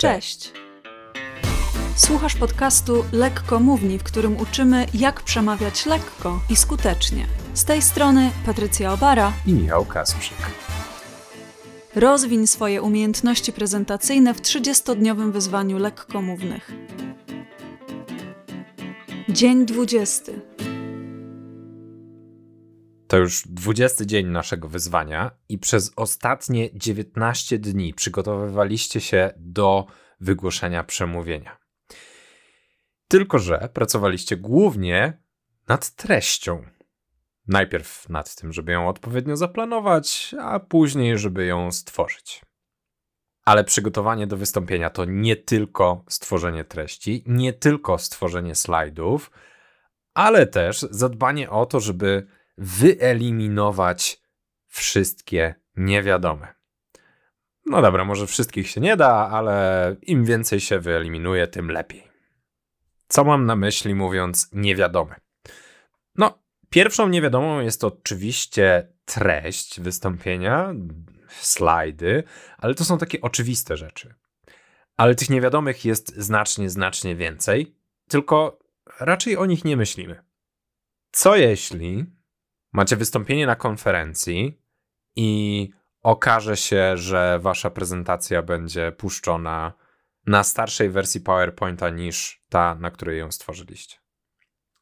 Cześć! Słuchasz podcastu Lekko Mówni, w którym uczymy, jak przemawiać lekko i skutecznie. Z tej strony Patrycja Obara i Michał Kasprzyk. Rozwiń swoje umiejętności prezentacyjne w 30-dniowym wyzwaniu lekkomównych. Dzień 20. To już 20 dzień naszego wyzwania i przez ostatnie 19 dni przygotowywaliście się do wygłoszenia przemówienia. Tylko, że pracowaliście głównie nad treścią. Najpierw nad tym, żeby ją odpowiednio zaplanować, a później, żeby ją stworzyć. Ale przygotowanie do wystąpienia to nie tylko stworzenie treści, nie tylko stworzenie slajdów, ale też zadbanie o to, żeby wyeliminować wszystkie niewiadome. No dobra, może wszystkich się nie da, ale im więcej się wyeliminuje, tym lepiej. Co mam na myśli mówiąc niewiadome? No, pierwszą niewiadomą jest oczywiście treść wystąpienia, slajdy, ale to są takie oczywiste rzeczy. Ale tych niewiadomych jest znacznie, znacznie więcej, tylko raczej o nich nie myślimy. Co jeśli macie wystąpienie na konferencji i okaże się, że wasza prezentacja będzie puszczona na starszej wersji PowerPointa niż ta, na której ją stworzyliście.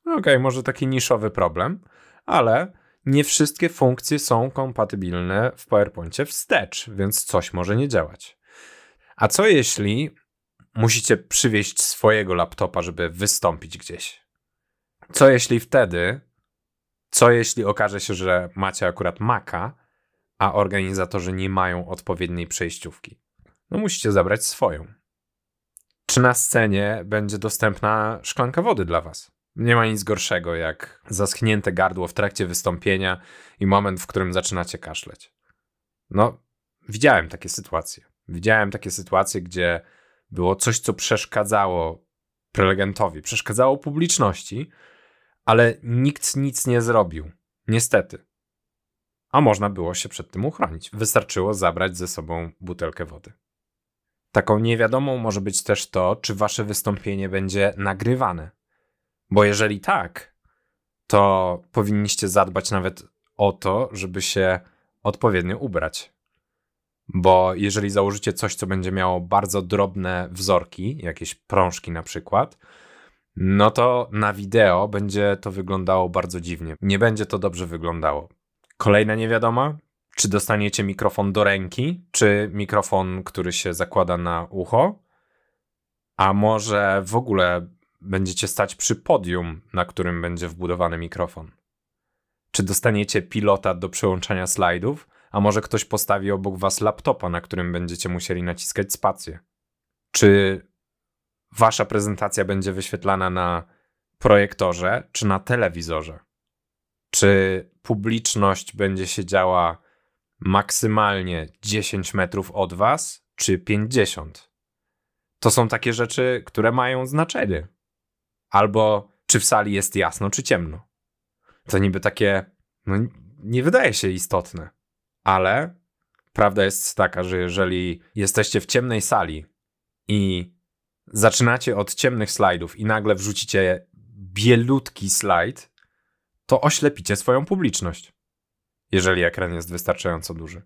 Okej, okay, może taki niszowy problem, ale nie wszystkie funkcje są kompatybilne w PowerPoincie wstecz, więc coś może nie działać. A co jeśli musicie przywieźć swojego laptopa, żeby wystąpić gdzieś? Co jeśli wtedy, co jeśli okaże się, że macie akurat Maca, a organizatorzy nie mają odpowiedniej przejściówki? No musicie zabrać swoją. Czy na scenie będzie dostępna szklanka wody dla was? Nie ma nic gorszego jak zaschnięte gardło w trakcie wystąpienia i moment, w którym zaczynacie kaszleć. No, widziałem takie sytuacje. Widziałem takie sytuacje, gdzie było coś, co przeszkadzało prelegentowi, przeszkadzało publiczności, ale nikt nic nie zrobił. Niestety. A można było się przed tym uchronić. Wystarczyło zabrać ze sobą butelkę wody. Taką niewiadomą może być też to, czy wasze wystąpienie będzie nagrywane. Bo jeżeli tak, to powinniście zadbać nawet o to, żeby się odpowiednio ubrać. Bo jeżeli założycie coś, co będzie miało bardzo drobne wzorki, jakieś prążki na przykład, no to na wideo będzie to wyglądało bardzo dziwnie. Nie będzie to dobrze wyglądało. Kolejna niewiadoma, czy dostaniecie mikrofon do ręki, czy mikrofon, który się zakłada na ucho, a może w ogóle będziecie stać przy podium, na którym będzie wbudowany mikrofon. Czy dostaniecie pilota do przełączania slajdów, a może ktoś postawi obok was laptopa, na którym będziecie musieli naciskać spację? Czy wasza prezentacja będzie wyświetlana na projektorze czy na telewizorze? Czy publiczność będzie siedziała maksymalnie 10 metrów od was, czy 50? To są takie rzeczy, które mają znaczenie. Albo czy w sali jest jasno, czy ciemno. To niby takie, no nie wydaje się istotne. Ale prawda jest taka, że jeżeli jesteście w ciemnej sali i zaczynacie od ciemnych slajdów i nagle wrzucicie bielutki slajd, to oślepicie swoją publiczność, jeżeli ekran jest wystarczająco duży.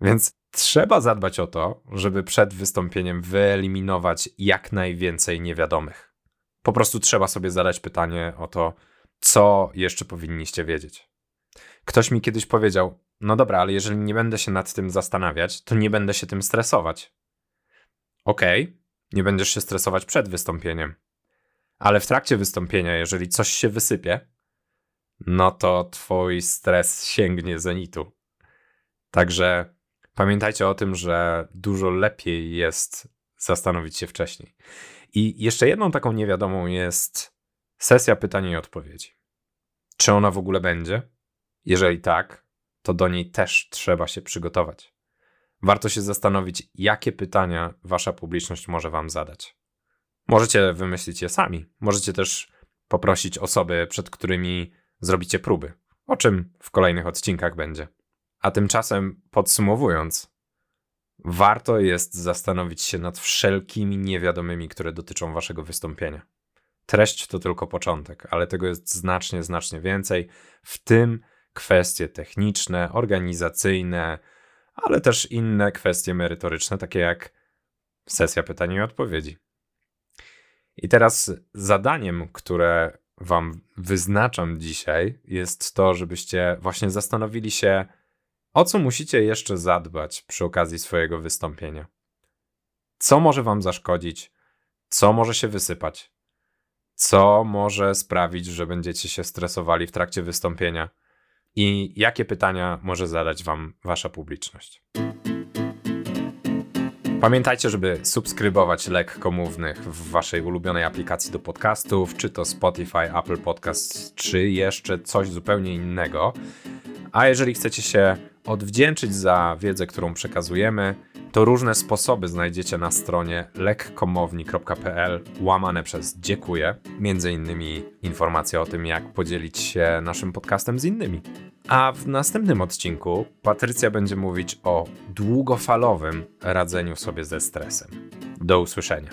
Więc trzeba zadbać o to, żeby przed wystąpieniem wyeliminować jak najwięcej niewiadomych. Po prostu trzeba sobie zadać pytanie o to, co jeszcze powinniście wiedzieć. Ktoś mi kiedyś powiedział: No dobra, ale jeżeli nie będę się nad tym zastanawiać, to nie będę się tym stresować. Okej, okay, nie będziesz się stresować przed wystąpieniem, ale w trakcie wystąpienia, jeżeli coś się wysypie, no to twój stres sięgnie zenitu. Także pamiętajcie o tym, że dużo lepiej jest zastanowić się wcześniej. I jeszcze jedną taką niewiadomą jest sesja pytań i odpowiedzi. Czy ona w ogóle będzie? Jeżeli tak, to do niej też trzeba się przygotować. Warto się zastanowić, jakie pytania wasza publiczność może wam zadać. Możecie wymyślić je sami. Możecie też poprosić osoby, przed którymi zrobicie próby, o czym w kolejnych odcinkach będzie. A tymczasem podsumowując, warto jest zastanowić się nad wszelkimi niewiadomymi, które dotyczą waszego wystąpienia. Treść to tylko początek, ale tego jest znacznie, znacznie więcej, w tym kwestie techniczne, organizacyjne, ale też inne kwestie merytoryczne, takie jak sesja pytań i odpowiedzi. I teraz zadaniem, które Wam wyznaczam dzisiaj, jest to, żebyście właśnie zastanowili się, o co musicie jeszcze zadbać przy okazji swojego wystąpienia. Co może Wam zaszkodzić? Co może się wysypać? Co może sprawić, że będziecie się stresowali w trakcie wystąpienia? I jakie pytania może zadać Wam Wasza publiczność? Pamiętajcie, żeby subskrybować lekkomównych w waszej ulubionej aplikacji do podcastów, czy to Spotify, Apple Podcast, czy jeszcze coś zupełnie innego. A jeżeli chcecie się odwdzięczyć za wiedzę, którą przekazujemy, to różne sposoby znajdziecie na stronie lekkomowni.pl łamane przez dziękuję. Między innymi informacja o tym, jak podzielić się naszym podcastem z innymi. A w następnym odcinku Patrycja będzie mówić o długofalowym radzeniu sobie ze stresem. Do usłyszenia.